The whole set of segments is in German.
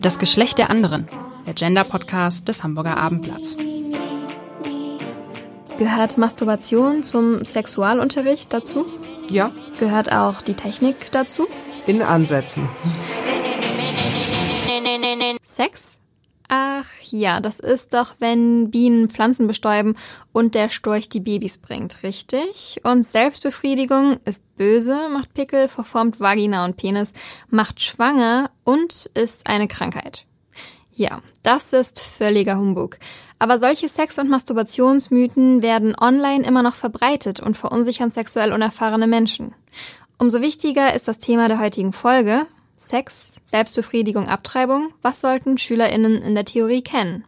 Das Geschlecht der anderen, der Gender-Podcast des Hamburger Abendblatts. Gehört Masturbation zum Sexualunterricht dazu? Ja. Gehört auch die Technik dazu? In Ansätzen. Sex? Ach ja, das ist doch, wenn Bienen Pflanzen bestäuben und der Storch die Babys bringt, richtig? Und Selbstbefriedigung ist böse, macht Pickel, verformt Vagina und Penis, macht schwanger und ist eine Krankheit. Ja, das ist völliger Humbug. Aber solche Sex- und Masturbationsmythen werden online immer noch verbreitet und verunsichern sexuell unerfahrene Menschen. Umso wichtiger ist das Thema der heutigen Folge. Sex, Selbstbefriedigung, Abtreibung. Was sollten SchülerInnen in der Theorie kennen?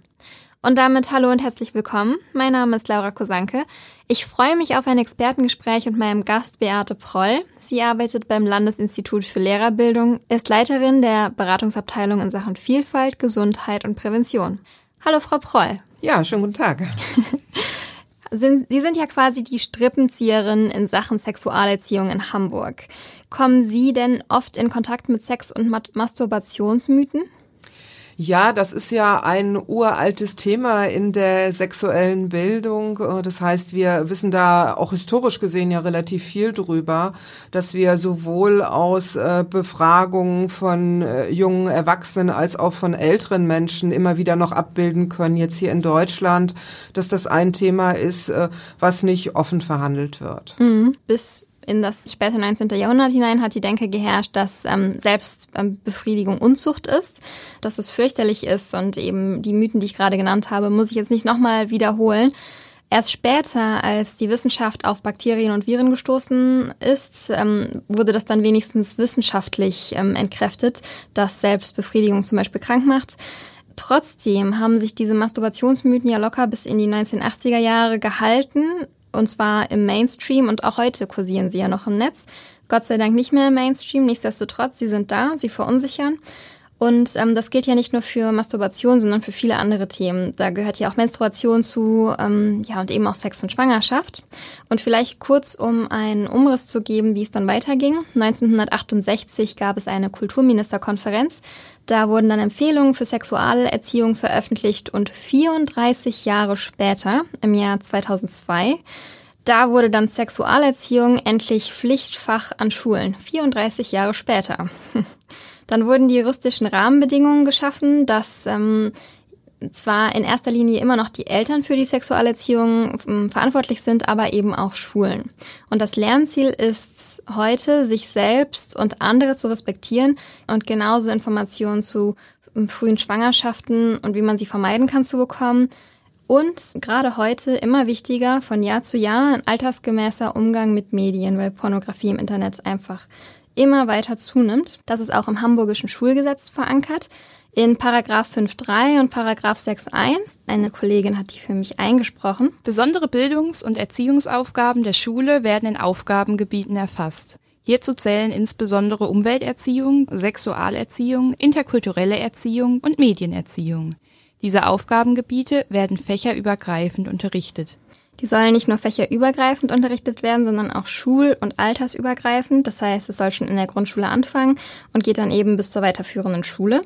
Und damit hallo und herzlich willkommen. Mein Name ist Laura Kosanke. Ich freue mich auf ein Expertengespräch mit meinem Gast Beate Proll. Sie arbeitet beim Landesinstitut für Lehrerbildung, ist Leiterin der Beratungsabteilung in Sachen Vielfalt, Gesundheit und Prävention. Hallo, Frau Proll. Ja, schönen guten Tag. Sie sind ja quasi die Strippenzieherin in Sachen Sexualerziehung in Hamburg. Kommen Sie denn oft in Kontakt mit Sex- und Masturbationsmythen? Ja, das ist ja ein uraltes Thema in der sexuellen Bildung. Das heißt, wir wissen da auch historisch gesehen ja relativ viel drüber, dass wir sowohl aus äh, Befragungen von äh, jungen Erwachsenen als auch von älteren Menschen immer wieder noch abbilden können, jetzt hier in Deutschland, dass das ein Thema ist, äh, was nicht offen verhandelt wird. Mhm. Bis in das späte 19. Jahrhundert hinein hat die Denke geherrscht, dass ähm, Selbstbefriedigung Unzucht ist, dass es fürchterlich ist und eben die Mythen, die ich gerade genannt habe, muss ich jetzt nicht nochmal wiederholen. Erst später, als die Wissenschaft auf Bakterien und Viren gestoßen ist, ähm, wurde das dann wenigstens wissenschaftlich ähm, entkräftet, dass Selbstbefriedigung zum Beispiel krank macht. Trotzdem haben sich diese Masturbationsmythen ja locker bis in die 1980er Jahre gehalten und zwar im Mainstream und auch heute kursieren sie ja noch im Netz. Gott sei Dank nicht mehr im Mainstream, nichtsdestotrotz, sie sind da, sie verunsichern. Und ähm, das gilt ja nicht nur für Masturbation, sondern für viele andere Themen. Da gehört ja auch Menstruation zu, ähm, ja, und eben auch Sex und Schwangerschaft. Und vielleicht kurz, um einen Umriss zu geben, wie es dann weiterging. 1968 gab es eine Kulturministerkonferenz. Da wurden dann Empfehlungen für Sexualerziehung veröffentlicht und 34 Jahre später, im Jahr 2002, da wurde dann Sexualerziehung endlich Pflichtfach an Schulen. 34 Jahre später. Dann wurden die juristischen Rahmenbedingungen geschaffen, dass ähm, zwar in erster Linie immer noch die Eltern für die Sexualerziehung ähm, verantwortlich sind, aber eben auch Schulen. Und das Lernziel ist heute, sich selbst und andere zu respektieren und genauso Informationen zu ähm, frühen Schwangerschaften und wie man sie vermeiden kann zu bekommen. Und gerade heute immer wichtiger, von Jahr zu Jahr ein altersgemäßer Umgang mit Medien, weil Pornografie im Internet einfach immer weiter zunimmt. Das ist auch im hamburgischen Schulgesetz verankert. In Paragraph 5.3 und Paragraph 6.1, eine Kollegin hat die für mich eingesprochen. Besondere Bildungs- und Erziehungsaufgaben der Schule werden in Aufgabengebieten erfasst. Hierzu zählen insbesondere Umwelterziehung, Sexualerziehung, interkulturelle Erziehung und Medienerziehung. Diese Aufgabengebiete werden fächerübergreifend unterrichtet. Die sollen nicht nur fächerübergreifend unterrichtet werden, sondern auch schul- und altersübergreifend. Das heißt, es soll schon in der Grundschule anfangen und geht dann eben bis zur weiterführenden Schule.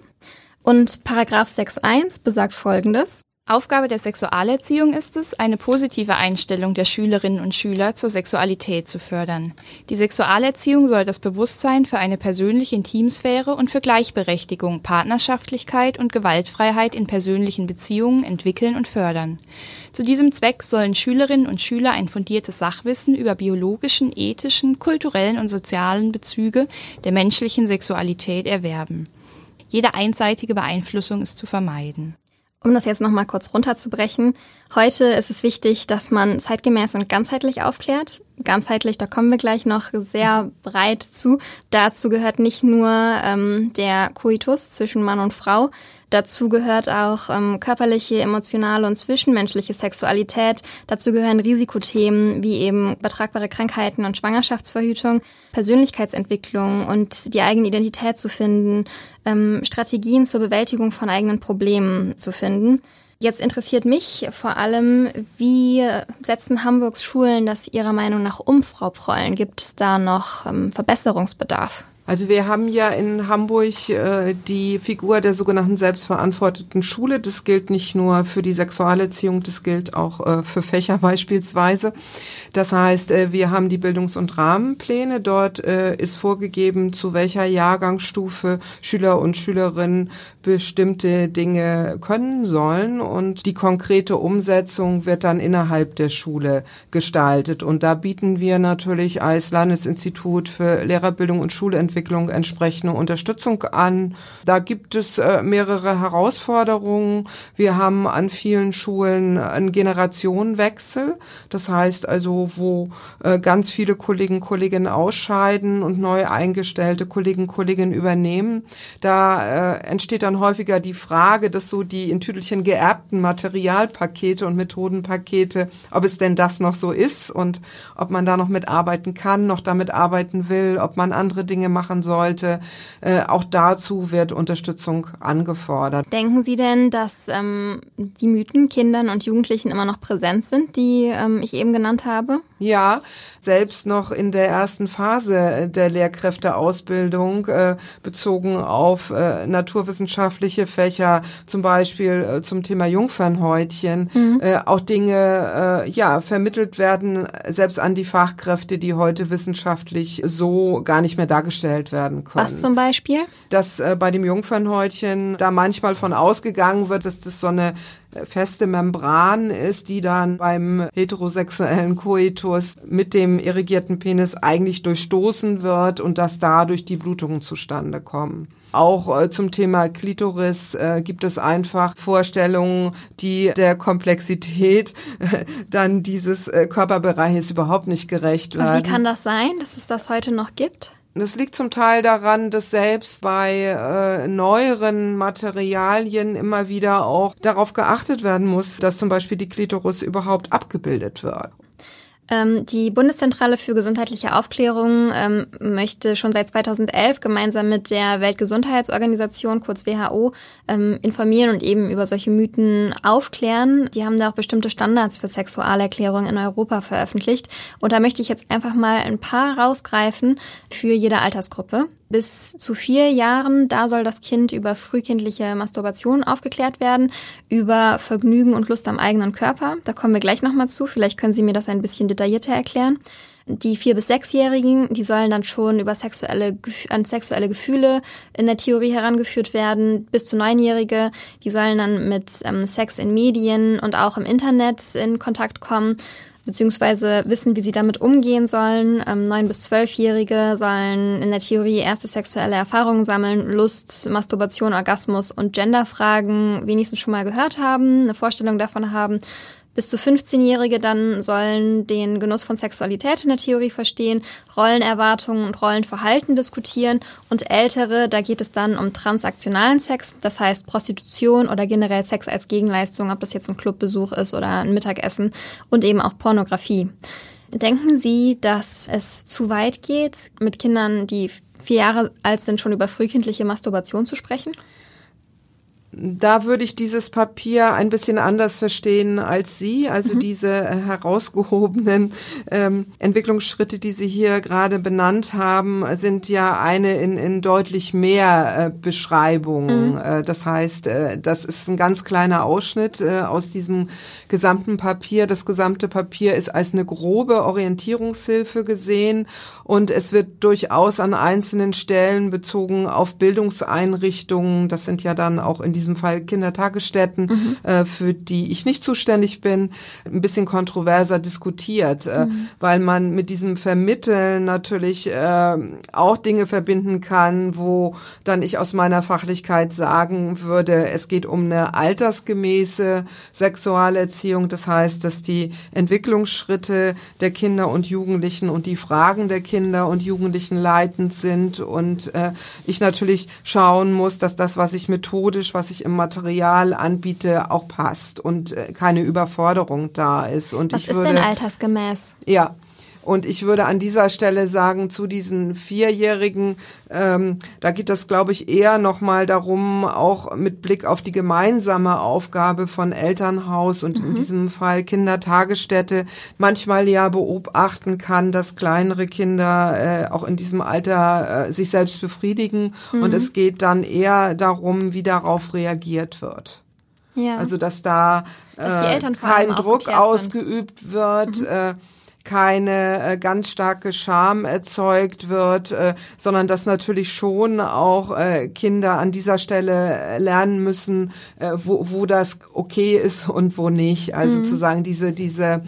Und Paragraph 6.1 besagt Folgendes. Aufgabe der Sexualerziehung ist es, eine positive Einstellung der Schülerinnen und Schüler zur Sexualität zu fördern. Die Sexualerziehung soll das Bewusstsein für eine persönliche Intimsphäre und für Gleichberechtigung, Partnerschaftlichkeit und Gewaltfreiheit in persönlichen Beziehungen entwickeln und fördern. Zu diesem Zweck sollen Schülerinnen und Schüler ein fundiertes Sachwissen über biologischen, ethischen, kulturellen und sozialen Bezüge der menschlichen Sexualität erwerben. Jede einseitige Beeinflussung ist zu vermeiden. Um das jetzt nochmal kurz runterzubrechen. Heute ist es wichtig, dass man zeitgemäß und ganzheitlich aufklärt. Ganzheitlich, da kommen wir gleich noch sehr breit zu. Dazu gehört nicht nur ähm, der Coitus zwischen Mann und Frau, Dazu gehört auch ähm, körperliche, emotionale und zwischenmenschliche Sexualität. Dazu gehören Risikothemen wie eben übertragbare Krankheiten und Schwangerschaftsverhütung, Persönlichkeitsentwicklung und die eigene Identität zu finden, ähm, Strategien zur Bewältigung von eigenen Problemen zu finden. Jetzt interessiert mich vor allem, wie setzen Hamburgs Schulen das Ihrer Meinung nach um, Frau Prollen? Gibt es da noch ähm, Verbesserungsbedarf? Also wir haben ja in Hamburg äh, die Figur der sogenannten selbstverantworteten Schule. Das gilt nicht nur für die Sexualerziehung, das gilt auch äh, für Fächer beispielsweise. Das heißt, äh, wir haben die Bildungs- und Rahmenpläne. Dort äh, ist vorgegeben, zu welcher Jahrgangsstufe Schüler und Schülerinnen bestimmte Dinge können sollen. Und die konkrete Umsetzung wird dann innerhalb der Schule gestaltet. Und da bieten wir natürlich als Landesinstitut für Lehrerbildung und Schulentwicklung Entwicklung entsprechende Unterstützung an. Da gibt es äh, mehrere Herausforderungen. Wir haben an vielen Schulen einen Generationenwechsel. Das heißt also, wo äh, ganz viele Kollegen, Kolleginnen ausscheiden und neu eingestellte Kollegen, Kolleginnen übernehmen. Da äh, entsteht dann häufiger die Frage, dass so die in Tüdelchen geerbten Materialpakete und Methodenpakete, ob es denn das noch so ist und ob man da noch mitarbeiten kann, noch damit arbeiten will, ob man andere Dinge macht machen sollte. Äh, auch dazu wird Unterstützung angefordert. Denken Sie denn, dass ähm, die Mythen Kindern und Jugendlichen immer noch präsent sind, die ähm, ich eben genannt habe? Ja, selbst noch in der ersten Phase der Lehrkräfteausbildung äh, bezogen auf äh, naturwissenschaftliche Fächer, zum Beispiel äh, zum Thema Jungfernhäutchen, mhm. äh, auch Dinge äh, ja vermittelt werden, selbst an die Fachkräfte, die heute wissenschaftlich so gar nicht mehr dargestellt werden können. Was zum Beispiel? Dass äh, bei dem Jungfernhäutchen da manchmal von ausgegangen wird, dass das so eine feste Membran ist, die dann beim heterosexuellen Koitus mit dem irrigierten Penis eigentlich durchstoßen wird und dass dadurch die Blutungen zustande kommen. Auch äh, zum Thema Klitoris äh, gibt es einfach Vorstellungen, die der Komplexität äh, dann dieses äh, Körperbereiches überhaupt nicht gerecht werden. Und wie kann das sein, dass es das heute noch gibt? Das liegt zum Teil daran, dass selbst bei äh, neueren Materialien immer wieder auch darauf geachtet werden muss, dass zum Beispiel die Klitoris überhaupt abgebildet wird. Ähm, die Bundeszentrale für gesundheitliche Aufklärung ähm, möchte schon seit 2011 gemeinsam mit der Weltgesundheitsorganisation, kurz WHO, ähm, informieren und eben über solche Mythen aufklären. Die haben da auch bestimmte Standards für Sexualerklärung in Europa veröffentlicht. Und da möchte ich jetzt einfach mal ein paar rausgreifen für jede Altersgruppe. Bis zu vier Jahren, da soll das Kind über frühkindliche Masturbation aufgeklärt werden, über Vergnügen und Lust am eigenen Körper. Da kommen wir gleich nochmal zu. Vielleicht können Sie mir das ein bisschen detaillierter erklären. Die vier- bis sechsjährigen, die sollen dann schon über sexuelle, an sexuelle Gefühle in der Theorie herangeführt werden. Bis zu neunjährige, die sollen dann mit ähm, Sex in Medien und auch im Internet in Kontakt kommen beziehungsweise wissen, wie sie damit umgehen sollen. Ähm, neun- bis zwölfjährige sollen in der Theorie erste sexuelle Erfahrungen sammeln, Lust, Masturbation, Orgasmus und Genderfragen wenigstens schon mal gehört haben, eine Vorstellung davon haben. Bis zu 15-Jährige dann sollen den Genuss von Sexualität in der Theorie verstehen, Rollenerwartungen und Rollenverhalten diskutieren und Ältere, da geht es dann um transaktionalen Sex, das heißt Prostitution oder generell Sex als Gegenleistung, ob das jetzt ein Clubbesuch ist oder ein Mittagessen und eben auch Pornografie. Denken Sie, dass es zu weit geht, mit Kindern, die vier Jahre alt sind, schon über frühkindliche Masturbation zu sprechen? Da würde ich dieses Papier ein bisschen anders verstehen als Sie. Also mhm. diese äh, herausgehobenen ähm, Entwicklungsschritte, die Sie hier gerade benannt haben, sind ja eine in, in deutlich mehr äh, Beschreibungen. Mhm. Äh, das heißt, äh, das ist ein ganz kleiner Ausschnitt äh, aus diesem gesamten Papier. Das gesamte Papier ist als eine grobe Orientierungshilfe gesehen und es wird durchaus an einzelnen Stellen bezogen auf Bildungseinrichtungen. Das sind ja dann auch in diesem diesem Fall Kindertagesstätten, mhm. äh, für die ich nicht zuständig bin, ein bisschen kontroverser diskutiert, äh, mhm. weil man mit diesem Vermitteln natürlich äh, auch Dinge verbinden kann, wo dann ich aus meiner Fachlichkeit sagen würde, es geht um eine altersgemäße Sexualerziehung. Das heißt, dass die Entwicklungsschritte der Kinder und Jugendlichen und die Fragen der Kinder und Jugendlichen leitend sind und äh, ich natürlich schauen muss, dass das, was ich methodisch, was ich ich im Material anbiete, auch passt und äh, keine Überforderung da ist. Und Was ich ist würde, denn altersgemäß? Ja, Und ich würde an dieser Stelle sagen, zu diesen Vierjährigen, ähm, da geht das, glaube ich, eher nochmal darum, auch mit Blick auf die gemeinsame Aufgabe von Elternhaus und mhm. in diesem Fall Kindertagesstätte manchmal ja beobachten kann, dass kleinere Kinder äh, auch in diesem Alter äh, sich selbst befriedigen. Mhm. Und es geht dann eher darum, wie darauf reagiert wird. Ja. Also dass da äh, dass kein Druck ausgeübt sind. wird. Mhm. Äh, keine äh, ganz starke Scham erzeugt wird, äh, sondern dass natürlich schon auch äh, Kinder an dieser Stelle lernen müssen, äh, wo, wo das okay ist und wo nicht. Also mhm. zu sagen, diese, diese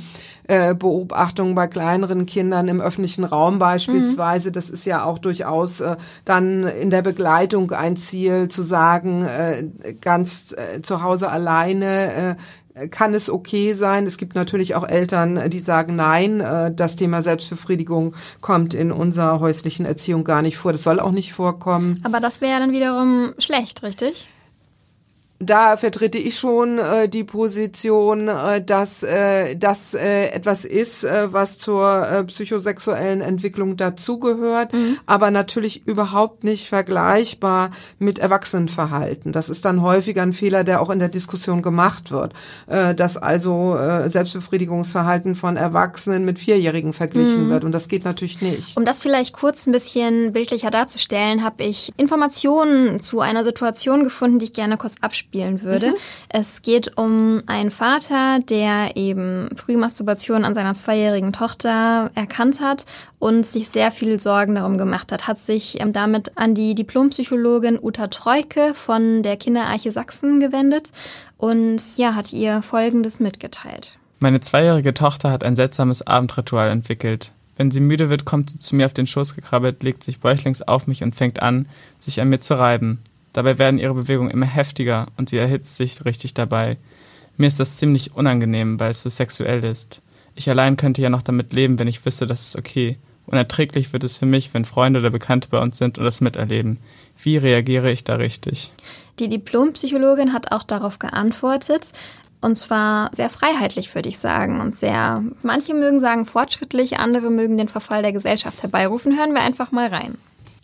äh, Beobachtung bei kleineren Kindern im öffentlichen Raum beispielsweise. Mhm. Das ist ja auch durchaus äh, dann in der Begleitung ein Ziel, zu sagen, äh, ganz äh, zu Hause alleine äh, kann es okay sein. Es gibt natürlich auch Eltern, die sagen, nein, äh, das Thema Selbstbefriedigung kommt in unserer häuslichen Erziehung gar nicht vor. Das soll auch nicht vorkommen. Aber das wäre dann wiederum schlecht, richtig? Da vertrete ich schon äh, die Position, äh, dass äh, das äh, etwas ist, äh, was zur äh, psychosexuellen Entwicklung dazugehört, mhm. aber natürlich überhaupt nicht vergleichbar mit Erwachsenenverhalten. Das ist dann häufiger ein Fehler, der auch in der Diskussion gemacht wird, äh, dass also äh, Selbstbefriedigungsverhalten von Erwachsenen mit Vierjährigen verglichen mhm. wird und das geht natürlich nicht. Um das vielleicht kurz ein bisschen bildlicher darzustellen, habe ich Informationen zu einer Situation gefunden, die ich gerne kurz abspiele spielen würde. Mhm. Es geht um einen Vater, der eben Frühmasturbation an seiner zweijährigen Tochter erkannt hat und sich sehr viel Sorgen darum gemacht hat. Hat sich ähm, damit an die Diplompsychologin Uta Treuke von der Kinderarche Sachsen gewendet und ja, hat ihr Folgendes mitgeteilt. Meine zweijährige Tochter hat ein seltsames Abendritual entwickelt. Wenn sie müde wird, kommt sie zu mir auf den Schoß gekrabbelt, legt sich bäuchlings auf mich und fängt an, sich an mir zu reiben. Dabei werden ihre Bewegungen immer heftiger und sie erhitzt sich richtig dabei. Mir ist das ziemlich unangenehm, weil es so sexuell ist. Ich allein könnte ja noch damit leben, wenn ich wüsste, das ist okay. Unerträglich wird es für mich, wenn Freunde oder Bekannte bei uns sind und das miterleben. Wie reagiere ich da richtig? Die Diplompsychologin hat auch darauf geantwortet. Und zwar sehr freiheitlich, würde ich sagen. Und sehr, manche mögen sagen fortschrittlich, andere mögen den Verfall der Gesellschaft herbeirufen. Hören wir einfach mal rein.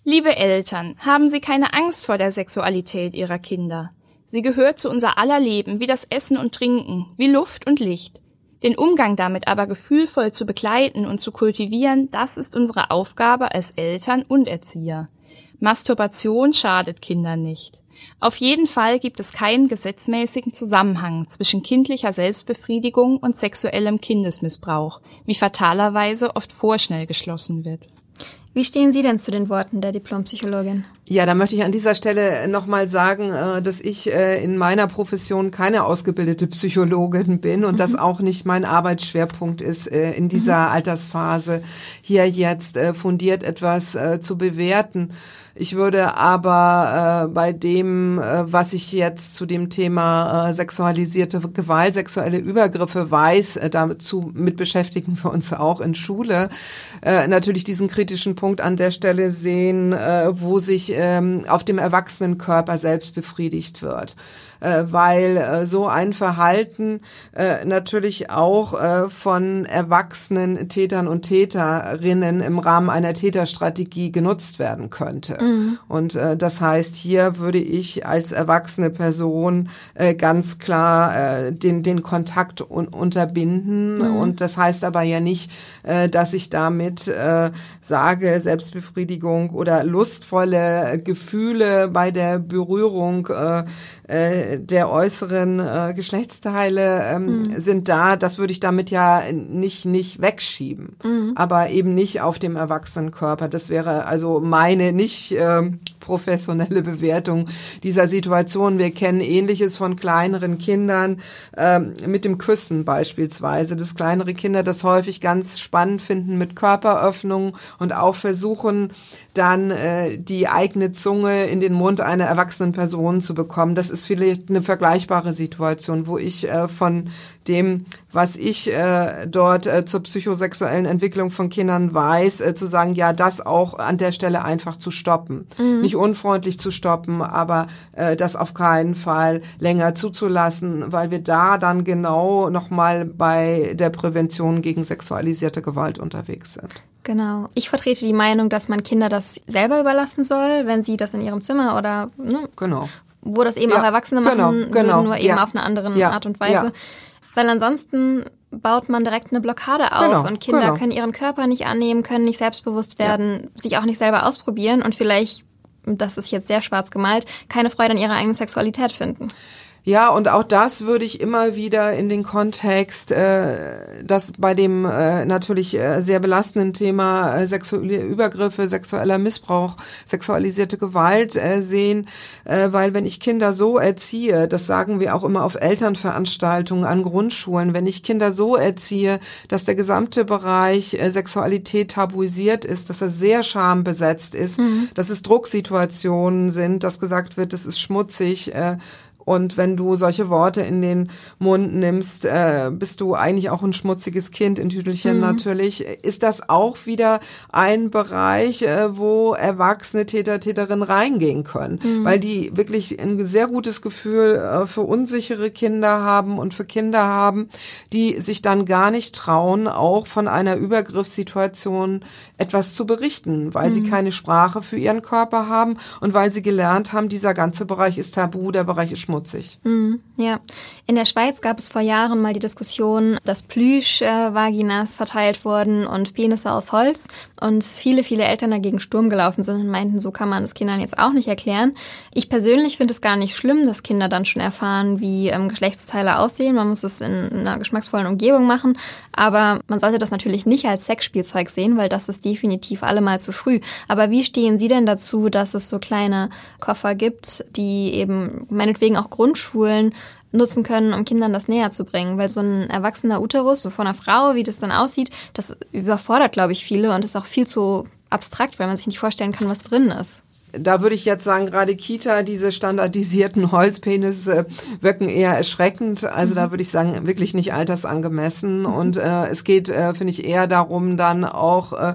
Liebe Eltern, haben Sie keine Angst vor der Sexualität Ihrer Kinder. Sie gehört zu unser aller Leben, wie das Essen und Trinken, wie Luft und Licht. Den Umgang damit aber gefühlvoll zu begleiten und zu kultivieren, das ist unsere Aufgabe als Eltern und Erzieher. Masturbation schadet Kindern nicht. Auf jeden Fall gibt es keinen gesetzmäßigen Zusammenhang zwischen kindlicher Selbstbefriedigung und sexuellem Kindesmissbrauch, wie fatalerweise oft vorschnell geschlossen wird. Wie stehen Sie denn zu den Worten der Diplompsychologin? Ja, da möchte ich an dieser Stelle nochmal sagen, äh, dass ich äh, in meiner Profession keine ausgebildete Psychologin bin und mhm. das auch nicht mein Arbeitsschwerpunkt ist, äh, in dieser mhm. Altersphase hier jetzt fundiert etwas zu bewerten. Ich würde aber äh, bei dem, äh, was ich jetzt zu dem Thema äh, sexualisierte Gewalt, sexuelle Übergriffe weiß, äh, dazu mit beschäftigen wir uns auch in Schule, äh, natürlich diesen kritischen Punkt an der Stelle sehen, äh, wo sich ähm, auf dem Erwachsenenkörper selbst befriedigt wird äh, weil äh, so ein Verhalten äh, natürlich auch äh, von erwachsenen Tätern und Täterinnen im Rahmen einer Täterstrategie genutzt werden könnte. Mhm. Und äh, das heißt, hier würde ich als erwachsene Person äh, ganz klar äh, den, den Kontakt un unterbinden. Mhm. Und das heißt aber ja nicht, äh, dass ich damit äh, sage, Selbstbefriedigung oder lustvolle Gefühle bei der Berührung äh, äh, der äußeren äh, Geschlechtsteile ähm, mhm. sind da. Das würde ich damit ja nicht nicht wegschieben, mhm. aber eben nicht auf dem Erwachsenenkörper. Das wäre also meine nicht ähm, professionelle Bewertung dieser Situation. Wir kennen Ähnliches von kleineren Kindern ähm, mit dem Küssen beispielsweise. Das kleinere Kinder das häufig ganz spannend finden mit Körperöffnungen und auch versuchen dann äh, die eigene Zunge in den Mund einer erwachsenen Person zu bekommen. Das ist vielleicht eine vergleichbare Situation, wo ich äh, von dem, was ich äh, dort äh, zur psychosexuellen Entwicklung von Kindern weiß, äh, zu sagen, ja, das auch an der Stelle einfach zu stoppen. Mhm. Nicht unfreundlich zu stoppen, aber äh, das auf keinen Fall länger zuzulassen, weil wir da dann genau nochmal bei der Prävention gegen sexualisierte Gewalt unterwegs sind. Genau. Ich vertrete die Meinung, dass man Kinder das selber überlassen soll, wenn sie das in ihrem Zimmer oder ne, genau. wo das eben ja, auch Erwachsene genau, machen genau, würden, nur eben ja. auf eine andere Ja, Art und Weise. Ja. Weil ansonsten baut man direkt eine Blockade auf Genau, und Kinder genau. können ihren Körper nicht annehmen, können nicht selbstbewusst werden, sich auch nicht selber ausprobieren und vielleicht, das ist jetzt sehr schwarz gemalt, keine Freude an ihrer eigenen Sexualität finden. Ja, und auch das würde ich immer wieder in den Kontext, äh, das bei dem äh, natürlich äh, sehr belastenden Thema äh, sexuelle Übergriffe, sexueller Missbrauch, sexualisierte Gewalt äh, sehen, äh, weil wenn ich Kinder so erziehe, das sagen wir auch immer auf Elternveranstaltungen an Grundschulen, wenn ich Kinder so erziehe, dass der gesamte Bereich äh, Sexualität tabuisiert ist, dass er sehr schambesetzt ist, dass es Drucksituationen sind, dass gesagt wird, es ist schmutzig, äh, und wenn du solche Worte in den Mund nimmst, äh, bist du eigentlich auch ein schmutziges Kind in Tüdelchen natürlich. Ist das auch wieder ein Bereich, äh, wo erwachsene Täter, Täterinnen reingehen können, weil die wirklich ein sehr gutes Gefühl äh, für unsichere Kinder haben und für Kinder haben, die sich dann gar nicht trauen, auch von einer Übergriffssituation etwas zu berichten, weil sie keine Sprache für ihren Körper haben und weil sie gelernt haben, dieser ganze Bereich ist tabu, der Bereich ist schmutzig. Mhm, ja, in der Schweiz gab es vor Jahren mal die Diskussion, dass Plüsch-Vaginas verteilt wurden und Penisse aus Holz und viele, viele Eltern dagegen Sturm gelaufen sind und meinten, so kann man es Kindern jetzt auch nicht erklären. Ich persönlich finde es gar nicht schlimm, dass Kinder dann schon erfahren, wie ähm, Geschlechtsteile aussehen. Man muss es in einer geschmacksvollen Umgebung machen, aber man sollte das natürlich nicht als Sexspielzeug sehen, weil das ist definitiv allemal zu früh. Aber wie stehen Sie denn dazu, dass es so kleine Koffer gibt, die eben meinetwegen auch Grundschulen nutzen können, um Kindern das näher zu bringen. Weil so ein erwachsener Uterus, so von einer Frau, wie das dann aussieht, das überfordert, glaube ich, viele und ist auch viel zu abstrakt, weil man sich nicht vorstellen kann, was drin ist. Da würde ich jetzt sagen, gerade Kita, diese standardisierten Holzpenisse wirken eher erschreckend. Also da würde ich sagen, wirklich nicht altersangemessen. Und äh, es geht, äh, finde ich, eher darum, dann auch äh,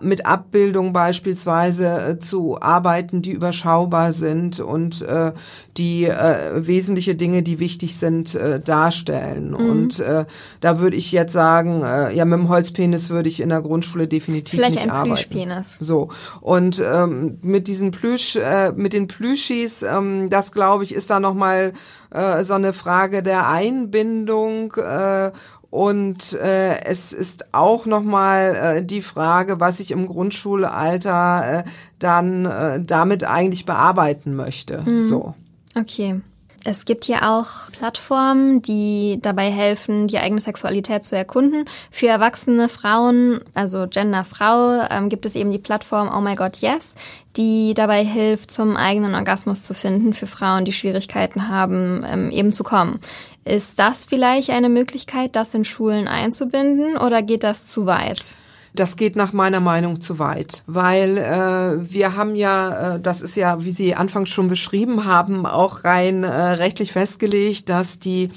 mit Abbildung beispielsweise äh, zu arbeiten, die überschaubar sind und äh, die äh, wesentliche Dinge, die wichtig sind, äh, darstellen. Und äh, da würde ich jetzt sagen, äh, ja, mit dem Holzpenis würde ich in der Grundschule definitiv Vielleicht nicht ein arbeiten. Plüschpenis. So und ähm, mit diesen Plüsch, äh, mit den Plüschis, ähm, das glaube ich, ist da noch mal äh, so eine Frage der Einbindung. Äh, und äh, es ist auch noch mal äh, die Frage, was ich im Grundschulalter äh, dann äh, damit eigentlich bearbeiten möchte. So. Okay. Es gibt hier auch Plattformen, die dabei helfen, die eigene Sexualität zu erkunden. Für erwachsene Frauen, also Gender Frau, ähm, gibt es eben die Plattform Oh My God Yes, die dabei hilft, zum eigenen Orgasmus zu finden für Frauen, die Schwierigkeiten haben, ähm, eben zu kommen. Ist das vielleicht eine Möglichkeit, das in Schulen einzubinden oder geht das zu weit? Das geht nach meiner Meinung zu weit, weil äh, wir haben ja, äh, das ist ja, wie Sie anfangs schon beschrieben haben, auch rein äh, rechtlich festgelegt, dass die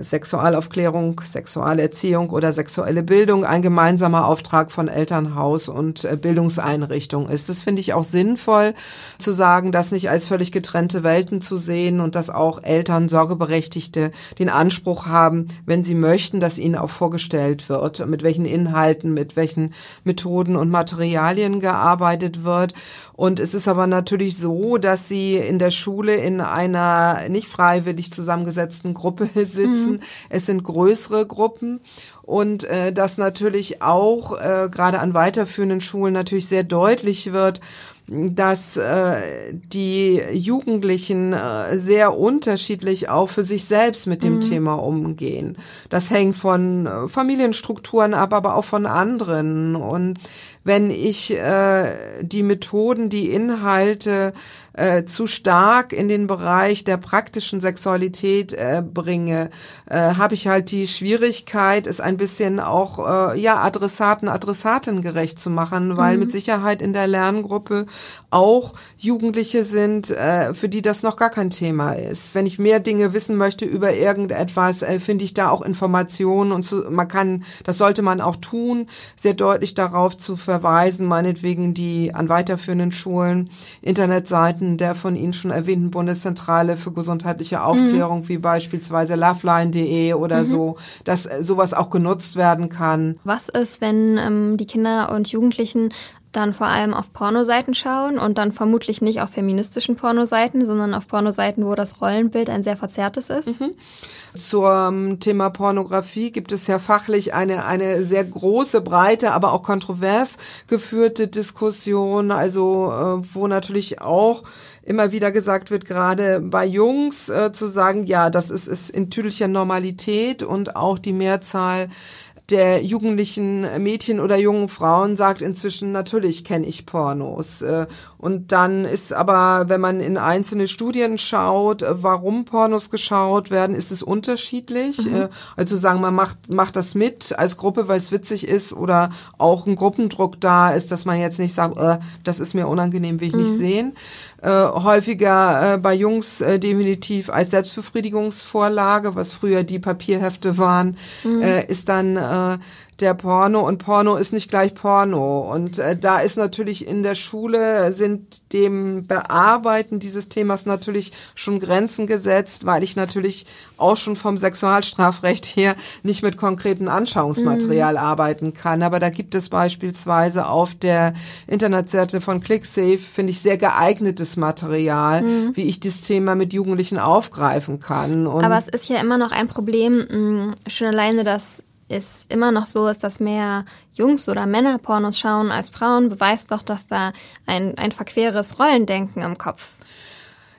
Sexualaufklärung, Sexualerziehung oder sexuelle Bildung ein gemeinsamer Auftrag von Elternhaus und äh, Bildungseinrichtung ist. Das finde ich auch sinnvoll zu sagen, das nicht als völlig getrennte Welten zu sehen und dass auch Eltern, Sorgeberechtigte den Anspruch haben, wenn sie möchten, dass ihnen auch vorgestellt wird, mit welchen Inhalten, mit welchen Methoden und Materialien gearbeitet wird. Und es ist aber natürlich so, dass sie in der Schule in einer nicht freiwillig zusammengesetzten Gruppe sitzen. Es sind größere Gruppen und äh, dass natürlich auch äh, gerade an weiterführenden Schulen natürlich sehr deutlich wird, dass äh, die Jugendlichen äh, sehr unterschiedlich auch für sich selbst mit dem Thema umgehen. Das hängt von äh, Familienstrukturen ab, aber auch von anderen. Und wenn ich äh, die Methoden, die Inhalte äh, zu stark in den Bereich der praktischen Sexualität äh, bringe, äh, habe ich halt die Schwierigkeit, es ein bisschen auch äh, ja Adressaten, Adressaten gerecht zu machen, weil mit Sicherheit in der Lerngruppe auch Jugendliche sind, äh, für die das noch gar kein Thema ist. Wenn ich mehr Dinge wissen möchte über irgendetwas, äh, finde ich da auch Informationen und zu, man kann, das sollte man auch tun, sehr deutlich darauf zu ver verweisen, meinetwegen die an weiterführenden Schulen, Internetseiten der von Ihnen schon erwähnten Bundeszentrale für gesundheitliche Aufklärung, mhm. wie beispielsweise loveline.de oder mhm. so, dass äh, sowas auch genutzt werden kann. Was ist, wenn ähm, die Kinder und Jugendlichen dann vor allem auf Pornoseiten schauen und dann vermutlich nicht auf feministischen Pornoseiten, sondern auf Pornoseiten, wo das Rollenbild ein sehr verzerrtes ist. Mhm. Zum Thema Pornografie gibt es ja fachlich eine, eine sehr große, breite, aber auch kontrovers geführte Diskussion, also äh, wo natürlich auch immer wieder gesagt wird, gerade bei Jungs äh, zu sagen, ja, das ist, ist in tüdelcher Normalität und auch die Mehrzahl der jugendlichen Mädchen oder jungen Frauen sagt inzwischen, natürlich kenne ich Pornos. Äh, und dann ist aber, wenn man in einzelne Studien schaut, äh, warum Pornos geschaut werden, ist es unterschiedlich. Mhm. Äh, also sagen, man macht, macht das mit als Gruppe, weil es witzig ist oder auch ein Gruppendruck da ist, dass man jetzt nicht sagt, äh, das ist mir unangenehm, will ich mhm. nicht sehen äh, häufiger äh, bei Jungs äh, definitiv als Selbstbefriedigungsvorlage, was früher die Papierhefte waren, mhm. äh, ist dann der Porno und Porno ist nicht gleich Porno. Und äh, da ist natürlich in der Schule sind dem Bearbeiten dieses Themas natürlich schon Grenzen gesetzt, weil ich natürlich auch schon vom Sexualstrafrecht her nicht mit konkreten Anschauungsmaterial mhm. arbeiten kann. Aber da gibt es beispielsweise auf der Internetseite von ClickSafe, finde ich, sehr geeignetes Material, mhm. wie ich das Thema mit Jugendlichen aufgreifen kann. Und Aber es ist ja immer noch ein Problem, mh, schon alleine das es immer noch so ist, dass mehr Jungs oder Männer Pornos schauen als Frauen, beweist doch, dass da ein, ein verqueres Rollendenken im Kopf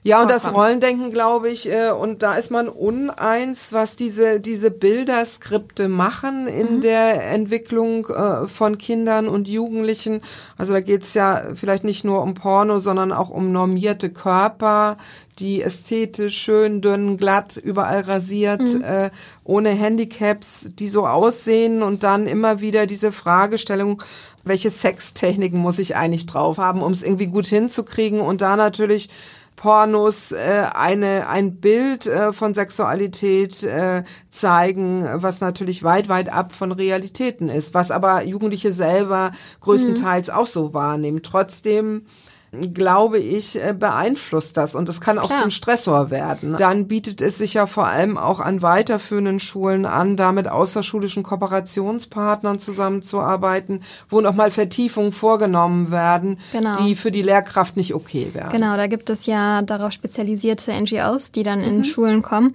ja, und das Rollendenken, glaube ich, äh, und da ist man uneins, was diese, diese Bilderskripte machen in mhm. der Entwicklung äh, von Kindern und Jugendlichen. Also da geht's ja vielleicht nicht nur um Porno, sondern auch um normierte Körper, die ästhetisch schön, dünn, glatt, überall rasiert, mhm. äh, ohne Handicaps, die so aussehen und dann immer wieder diese Fragestellung, welche Sextechniken muss ich eigentlich drauf haben, um es irgendwie gut hinzukriegen und da natürlich Pornos äh, eine ein Bild äh, von Sexualität äh, zeigen, was natürlich weit weit ab von Realitäten ist, was aber Jugendliche selber größtenteils mhm. auch so wahrnehmen. Trotzdem glaube ich, äh, beeinflusst das und es kann auch Klar. zum Stressor werden. Dann bietet es sich ja vor allem auch an weiterführenden Schulen an, da mit außerschulischen Kooperationspartnern zusammenzuarbeiten, wo nochmal Vertiefungen vorgenommen werden, genau. die für die Lehrkraft nicht okay wären. Genau, da gibt es ja darauf spezialisierte NGOs, die dann in mhm. Schulen kommen.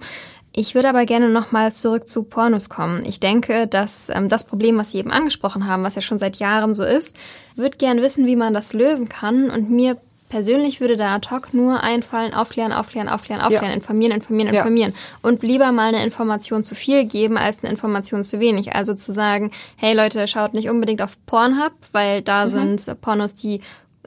Ich würde aber gerne nochmal zurück zu Pornos kommen. Ich denke, dass ähm, das Problem, was Sie eben angesprochen haben, was ja schon seit Jahren so ist, würde gern wissen, wie man das lösen kann. Und mir persönlich würde da ad hoc nur einfallen, aufklären, aufklären, aufklären, aufklären, ja. informieren, informieren, informieren. Ja. Und lieber mal eine Information zu viel geben, als eine Information zu wenig. Also zu sagen, hey Leute, schaut nicht unbedingt auf Pornhub, weil da mhm. sind Pornos, die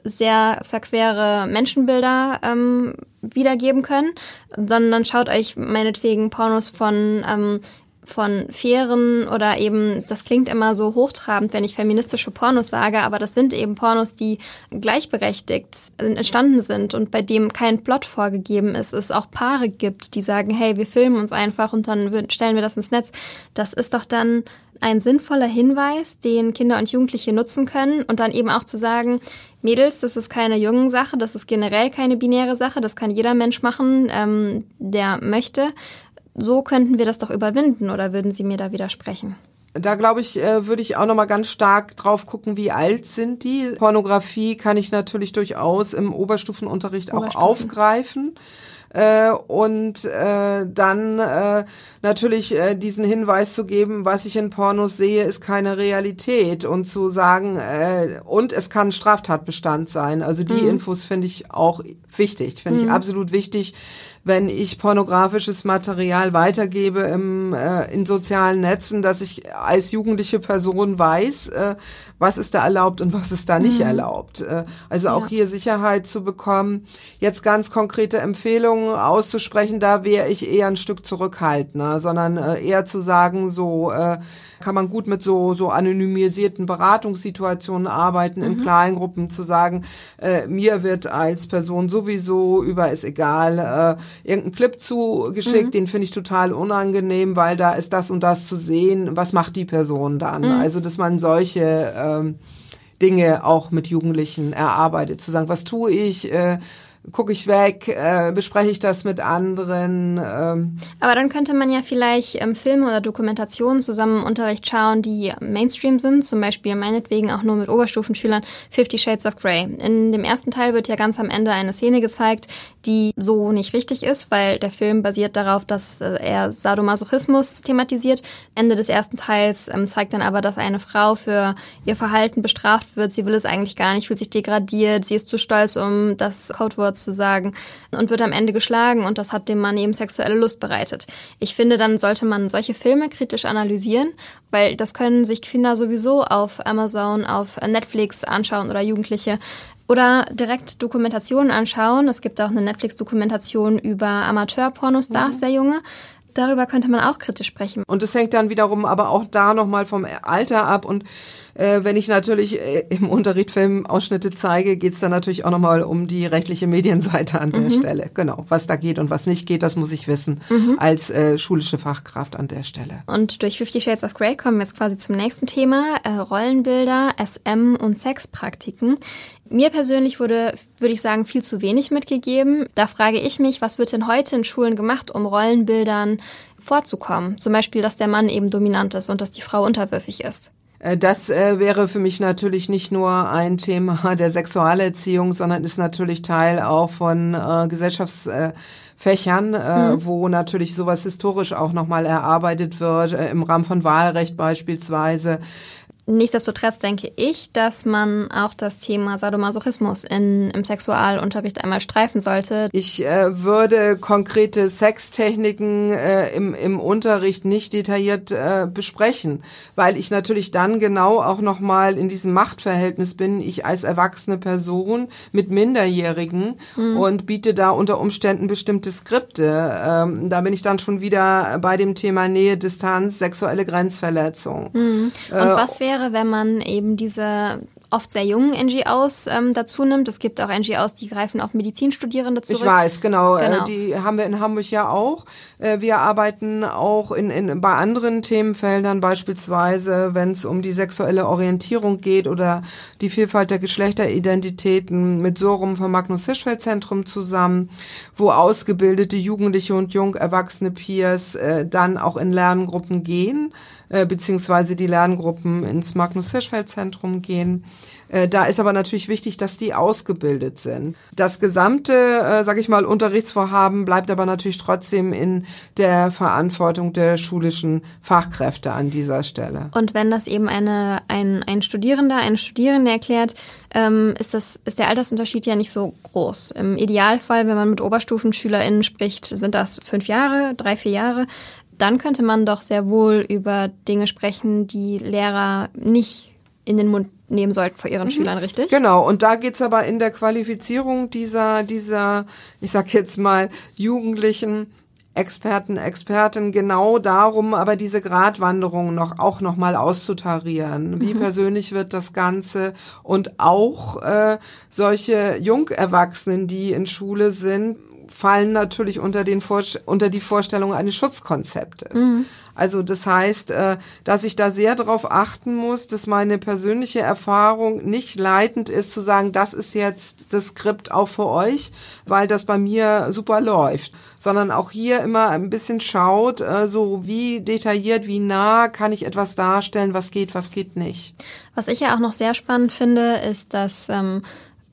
sehr verquere Menschenbilder ähm, wiedergeben können, sondern schaut euch meinetwegen Pornos von ähm, von fairen oder eben, das klingt immer so hochtrabend, wenn ich feministische Pornos sage, aber das sind eben Pornos, die gleichberechtigt entstanden sind und bei dem kein Plot vorgegeben ist, es auch Paare gibt, die sagen, hey, wir filmen uns einfach und dann stellen wir das ins Netz. Das ist doch dann ein sinnvoller Hinweis, den Kinder und Jugendliche nutzen können und dann eben auch zu sagen, Mädels, das ist keine jungen Sache, das ist generell keine binäre Sache, das kann jeder Mensch machen, ähm, der möchte. So könnten wir das doch überwinden oder würden Sie mir da widersprechen? Da glaube ich, äh, würde ich auch noch mal ganz stark drauf gucken, wie alt sind die. Pornografie kann ich natürlich durchaus im Oberstufenunterricht auch aufgreifen äh, und äh, dann äh, natürlich äh, diesen Hinweis zu geben, was ich in Pornos sehe, ist keine Realität und zu sagen, äh, und es kann Straftatbestand sein. Also die mhm. Infos finde ich auch wichtig, finde mhm. ich absolut wichtig, wenn ich pornografisches Material weitergebe im, äh, in sozialen Netzen, dass ich als jugendliche Person weiß, äh, was ist da erlaubt und was ist da nicht mhm. erlaubt. Äh, also auch ja. hier Sicherheit zu bekommen. Jetzt ganz konkrete Empfehlungen auszusprechen, da wäre ich eher ein Stück zurückhaltender, sondern äh, eher zu sagen, so äh, kann man gut mit so, so anonymisierten Beratungssituationen arbeiten, in mhm. kleinen Gruppen zu sagen, äh, mir wird als Person sowieso über ist egal, äh, irgendein Clip zugeschickt, mhm. den finde ich total unangenehm, weil da ist das und das zu sehen. Was macht die Person dann? Mhm. Also, dass man solche ähm, Dinge auch mit Jugendlichen erarbeitet. Zu sagen, was tue ich, äh, gucke ich weg, äh, bespreche ich das mit anderen. Ähm. Aber dann könnte man ja vielleicht ähm, Filme oder Dokumentationen zusammen im Unterricht schauen, die Mainstream sind, zum Beispiel meinetwegen auch nur mit Oberstufenschülern Fifty Shades of Grey. In dem ersten Teil wird ja ganz am Ende eine Szene gezeigt, die so nicht richtig ist, weil der Film basiert darauf, dass äh, er Sadomasochismus thematisiert. Ende des ersten Teils ähm, zeigt dann aber, dass eine Frau für ihr Verhalten bestraft wird. Sie will es eigentlich gar nicht, fühlt sich degradiert, sie ist zu stolz, um das Codewort zu sagen und wird am Ende geschlagen und das hat dem Mann eben sexuelle Lust bereitet. Ich finde, dann sollte man solche Filme kritisch analysieren, weil das können sich Kinder sowieso auf Amazon, auf Netflix anschauen oder Jugendliche. Oder direkt Dokumentationen anschauen. Es gibt auch eine Netflix-Dokumentation über Amateur-Pornostars, mhm. der Junge darüber könnte man auch kritisch sprechen. Und es hängt dann wiederum aber auch da nochmal vom Alter ab und äh, wenn ich natürlich äh, im Unterricht Filmausschnitte zeige, geht es dann natürlich auch nochmal um die rechtliche Medienseite an der mhm. Stelle. Genau, was da geht und was nicht geht, das muss ich wissen mhm. als äh, schulische Fachkraft an der Stelle. Und durch Fifty Shades of Grey kommen wir jetzt quasi zum nächsten Thema, äh, Rollenbilder, SM und Sexpraktiken. Mir persönlich wurde, würde ich sagen, viel zu wenig mitgegeben. Da frage ich mich, was wird denn heute in Schulen gemacht, um Rollenbildern vorzukommen? Zum Beispiel, dass der Mann eben dominant ist und dass die Frau unterwürfig ist. Äh, das äh, wäre für mich natürlich nicht nur ein Thema der Sexualerziehung, sondern ist natürlich Teil auch von äh, Gesellschaftsfächern, äh, mhm. wo natürlich sowas historisch auch nochmal erarbeitet wird, äh, im Rahmen von Wahlrecht beispielsweise. Nichtsdestotrotz denke ich, dass man auch das Thema Sadomasochismus in, im Sexualunterricht einmal streifen sollte. Ich äh, würde konkrete Sextechniken äh, im, im Unterricht nicht detailliert äh, besprechen, weil ich natürlich dann genau auch nochmal in diesem Machtverhältnis bin, ich als erwachsene Person mit Minderjährigen mhm. und biete da unter Umständen bestimmte Skripte. Ähm, da bin ich dann schon wieder bei dem Thema Nähe, Distanz, sexuelle Grenzverletzung. Mhm. Und äh, was wäre wäre, wenn man eben diese oft sehr jungen NGOs ähm, dazu nimmt. Es gibt auch NGOs, die greifen auf Medizinstudierende zurück. Ich weiß, genau. Äh, genau. Äh, die haben wir in Hamburg ja auch. Äh, wir arbeiten auch in, in, bei anderen Themenfeldern, beispielsweise wenn es um die sexuelle Orientierung geht oder die Vielfalt der Geschlechteridentitäten mit Sorum vom Magnus Hirschfeld Zentrum zusammen, wo ausgebildete Jugendliche und jung erwachsene Peers äh, dann auch in Lerngruppen gehen äh, beziehungsweise die Lerngruppen ins Magnus Hirschfeld Zentrum gehen. Äh, da ist aber natürlich wichtig, dass die ausgebildet sind. Das gesamte, äh, sage ich mal, Unterrichtsvorhaben bleibt aber natürlich trotzdem in der Verantwortung der schulischen Fachkräfte an dieser Stelle. Und wenn das eben eine, ein, ein Studierender, eine Studierende erklärt, ähm, ist, das, ist der Altersunterschied ja nicht so groß. Im Idealfall, wenn man mit OberstufenschülerInnen spricht, sind das fünf Jahre, drei, vier Jahre dann könnte man doch sehr wohl über Dinge sprechen, die Lehrer nicht in den Mund nehmen sollten vor ihren mhm. Schülern, richtig? Genau, und da geht's aber in der Qualifizierung dieser, dieser, ich sag jetzt mal, jugendlichen Experten, Experten genau darum, aber diese Gratwanderung noch auch noch mal auszutarieren. Wie mhm. persönlich wird das Ganze und auch äh, solche Jungerwachsenen, die in Schule sind, fallen natürlich unter, den Vor unter die Vorstellung eines Schutzkonzeptes. Mhm. Also das heißt, äh, dass ich da sehr darauf achten muss, dass meine persönliche Erfahrung nicht leitend ist, zu sagen, das ist jetzt das Skript auch für euch, weil das bei mir super läuft, sondern auch hier immer ein bisschen schaut, äh, so wie detailliert, wie nah kann ich etwas darstellen, was geht, was geht nicht. Was ich ja auch noch sehr spannend finde, ist, dass ähm,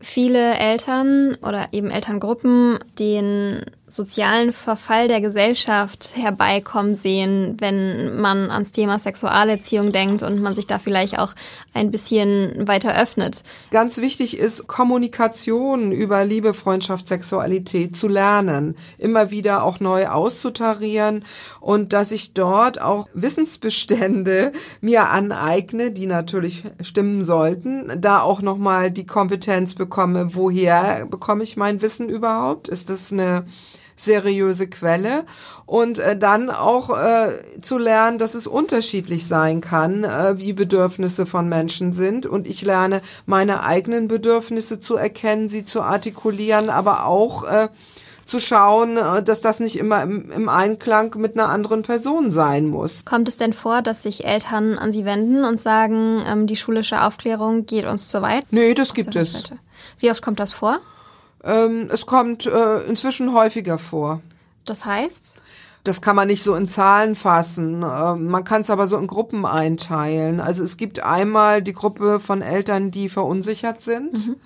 viele Eltern oder eben Elterngruppen den sozialen Verfall der Gesellschaft herbeikommen sehen, wenn man ans Thema Sexualerziehung denkt und man sich da vielleicht auch ein bisschen weiter öffnet. Ganz wichtig ist, Kommunikation über Liebe, Freundschaft, Sexualität zu lernen, immer wieder auch neu auszutarieren und dass ich dort auch Wissensbestände mir aneigne, die natürlich stimmen sollten, da auch nochmal die Kompetenz bekomme, woher bekomme ich mein Wissen überhaupt? Ist das eine seriöse Quelle und äh, dann auch äh, zu lernen, dass es unterschiedlich sein kann, äh, wie Bedürfnisse von Menschen sind und ich lerne meine eigenen Bedürfnisse zu erkennen, sie zu artikulieren, aber auch äh, zu schauen, äh, dass das nicht immer im, im Einklang mit einer anderen Person sein muss. Kommt es denn vor, dass sich Eltern an Sie wenden und sagen, ähm, die schulische Aufklärung geht uns zu weit? Nee, das gibt es. Wie oft kommt das vor? Ähm, es kommt äh, inzwischen häufiger vor. Das heißt? Das kann man nicht so in Zahlen fassen. Ähm, man kann es aber so in Gruppen einteilen. Also es gibt einmal die Gruppe von Eltern, die verunsichert sind. Mhm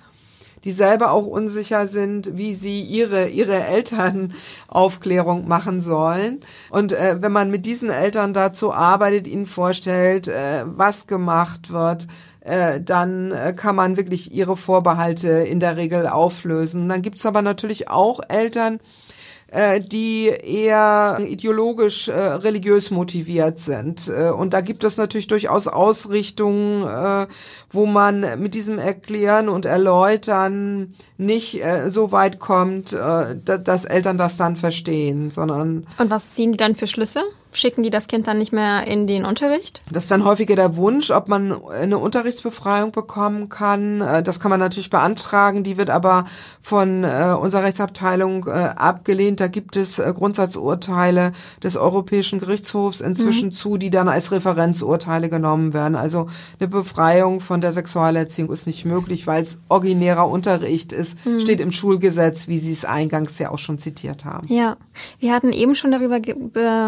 die selber auch unsicher sind, wie sie ihre, ihre Elternaufklärung machen sollen. Und äh, wenn man mit diesen Eltern dazu arbeitet, ihnen vorstellt, äh, was gemacht wird, äh, dann äh, kann man wirklich ihre Vorbehalte in der Regel auflösen. Dann gibt's aber natürlich auch Eltern, äh, die eher ideologisch äh, religiös motiviert sind. Äh, und da gibt es natürlich durchaus Ausrichtungen, äh, wo man mit diesem Erklären und Erläutern nicht äh, so weit kommt, dass Eltern das dann verstehen, sondern. Und was ziehen die dann für Schlüsse? Schicken die das Kind dann nicht mehr in den Unterricht? Das ist dann häufiger der Wunsch, ob man eine Unterrichtsbefreiung bekommen kann. Äh, das kann man natürlich beantragen. Die wird aber von äh, unserer Rechtsabteilung äh, abgelehnt. Da gibt es Grundsatzurteile des Europäischen Gerichtshofs inzwischen mhm. zu, die dann als Referenzurteile genommen werden. Also eine Befreiung von der Sexualerziehung ist nicht möglich, weil es originärer Unterricht ist. Mhm. Steht im Schulgesetz, wie Sie es eingangs ja auch schon zitiert haben. Ja, wir hatten eben schon darüber ge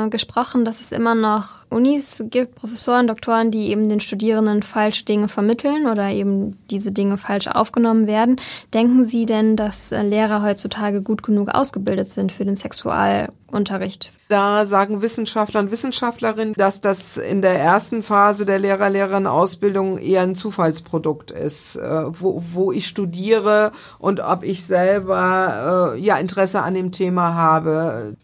gesprochen Sachen, dass es immer noch Unis gibt, Professoren, Doktoren, die eben den Studierenden falsche Dinge vermitteln oder eben diese Dinge falsch aufgenommen werden. Denken Sie denn, dass äh, Lehrer heutzutage gut genug ausgebildet sind für den Sexualunterricht? Da sagen Wissenschaftler und Wissenschaftlerinnen, dass das in der ersten Phase der Lehrer-Lehrerinnen-Ausbildung eher ein Zufallsprodukt ist, äh, wo, wo ich studiere und ob ich selber äh, ja Interesse an dem Thema habe.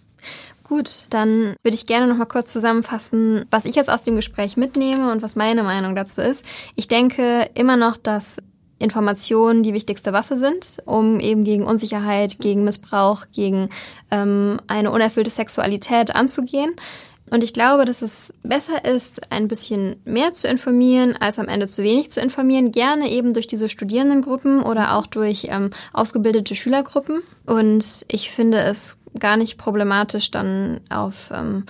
Gut, dann würde ich gerne noch mal kurz zusammenfassen, was ich jetzt aus dem Gespräch mitnehme und was meine Meinung dazu ist. Ich denke immer noch, dass Informationen die wichtigste Waffe sind, um eben gegen Unsicherheit, gegen Missbrauch, gegen ähm, eine unerfüllte Sexualität anzugehen. Und ich glaube, dass es besser ist, ein bisschen mehr zu informieren, als am Ende zu wenig zu informieren. Gerne eben durch diese Studierendengruppen oder auch durch ähm, ausgebildete Schülergruppen. Und ich finde es gar nicht problematisch, dann auf ähm,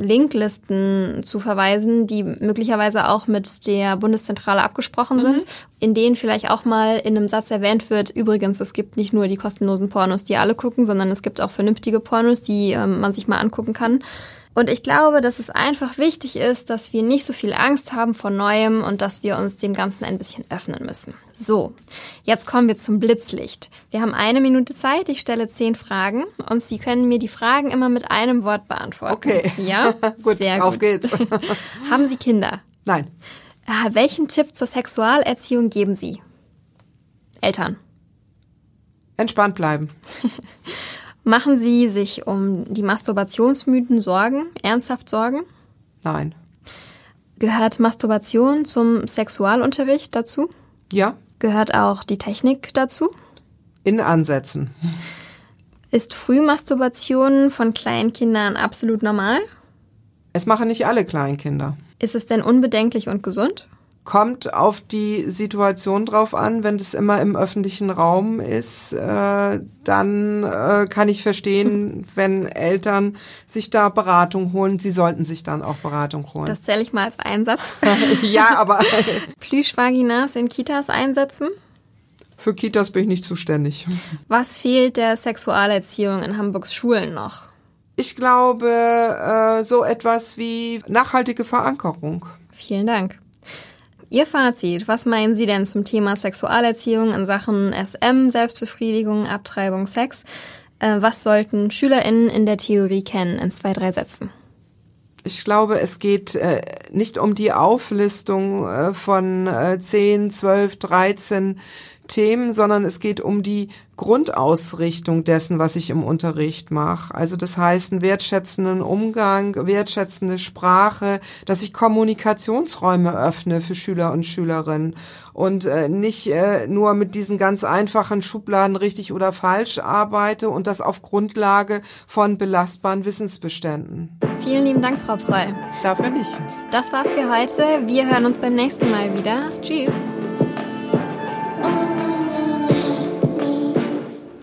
Linklisten zu verweisen, die möglicherweise auch mit der Bundeszentrale abgesprochen mhm. sind, in denen vielleicht auch mal in einem Satz erwähnt wird, übrigens, es gibt nicht nur die kostenlosen Pornos, die alle gucken, sondern es gibt auch vernünftige Pornos, die ähm, man sich mal angucken kann. Und ich glaube, dass es einfach wichtig ist, dass wir nicht so viel Angst haben vor Neuem und dass wir uns dem Ganzen ein bisschen öffnen müssen. So, jetzt kommen wir zum Blitzlicht. Wir haben eine Minute Zeit, ich stelle zehn Fragen und Sie können mir die Fragen immer mit einem Wort beantworten. Okay. Ja? gut, Sehr gut. Auf geht's. haben Sie Kinder? Nein. Äh, welchen Tipp zur Sexualerziehung geben Sie? Eltern. Entspannt bleiben. Machen Sie sich um die Masturbationsmythen Sorgen, ernsthaft Sorgen? Nein. Gehört Masturbation zum Sexualunterricht dazu? Ja. Gehört auch die Technik dazu? In Ansätzen. Ist Frühmasturbation von Kleinkindern absolut normal? Es machen nicht alle Kleinkinder. Ist es denn unbedenklich und gesund? Kommt auf die Situation drauf an. Wenn das immer im öffentlichen Raum ist, äh, dann äh, kann ich verstehen, wenn Eltern sich da Beratung holen. Sie sollten sich dann auch Beratung holen. Das zähle ich mal als Einsatz. ja, aber Plüschvaginas in Kitas einsetzen? Für Kitas bin ich nicht zuständig. Was fehlt der Sexualerziehung in Hamburgs Schulen noch? Ich glaube, äh, so etwas wie nachhaltige Verankerung. Vielen Dank. Ihr Fazit, was meinen Sie denn zum Thema Sexualerziehung in Sachen SM, Selbstbefriedigung, Abtreibung, Sex? Äh, was sollten SchülerInnen in der Theorie kennen in zwei, drei Sätzen? Ich glaube, es geht äh, nicht um die Auflistung äh, von äh, 10, 12, 13 Themen, sondern es geht um die Grundausrichtung dessen, was ich im Unterricht mache. Also das heißt, einen wertschätzenden Umgang, wertschätzende Sprache, dass ich Kommunikationsräume öffne für Schüler und Schülerinnen und äh, nicht äh, nur mit diesen ganz einfachen Schubladen richtig oder falsch arbeite und das auf Grundlage von belastbaren Wissensbeständen. Vielen lieben Dank, Frau Proll. Dafür nicht. Das war's für heute. Wir hören uns beim nächsten Mal wieder. Tschüss.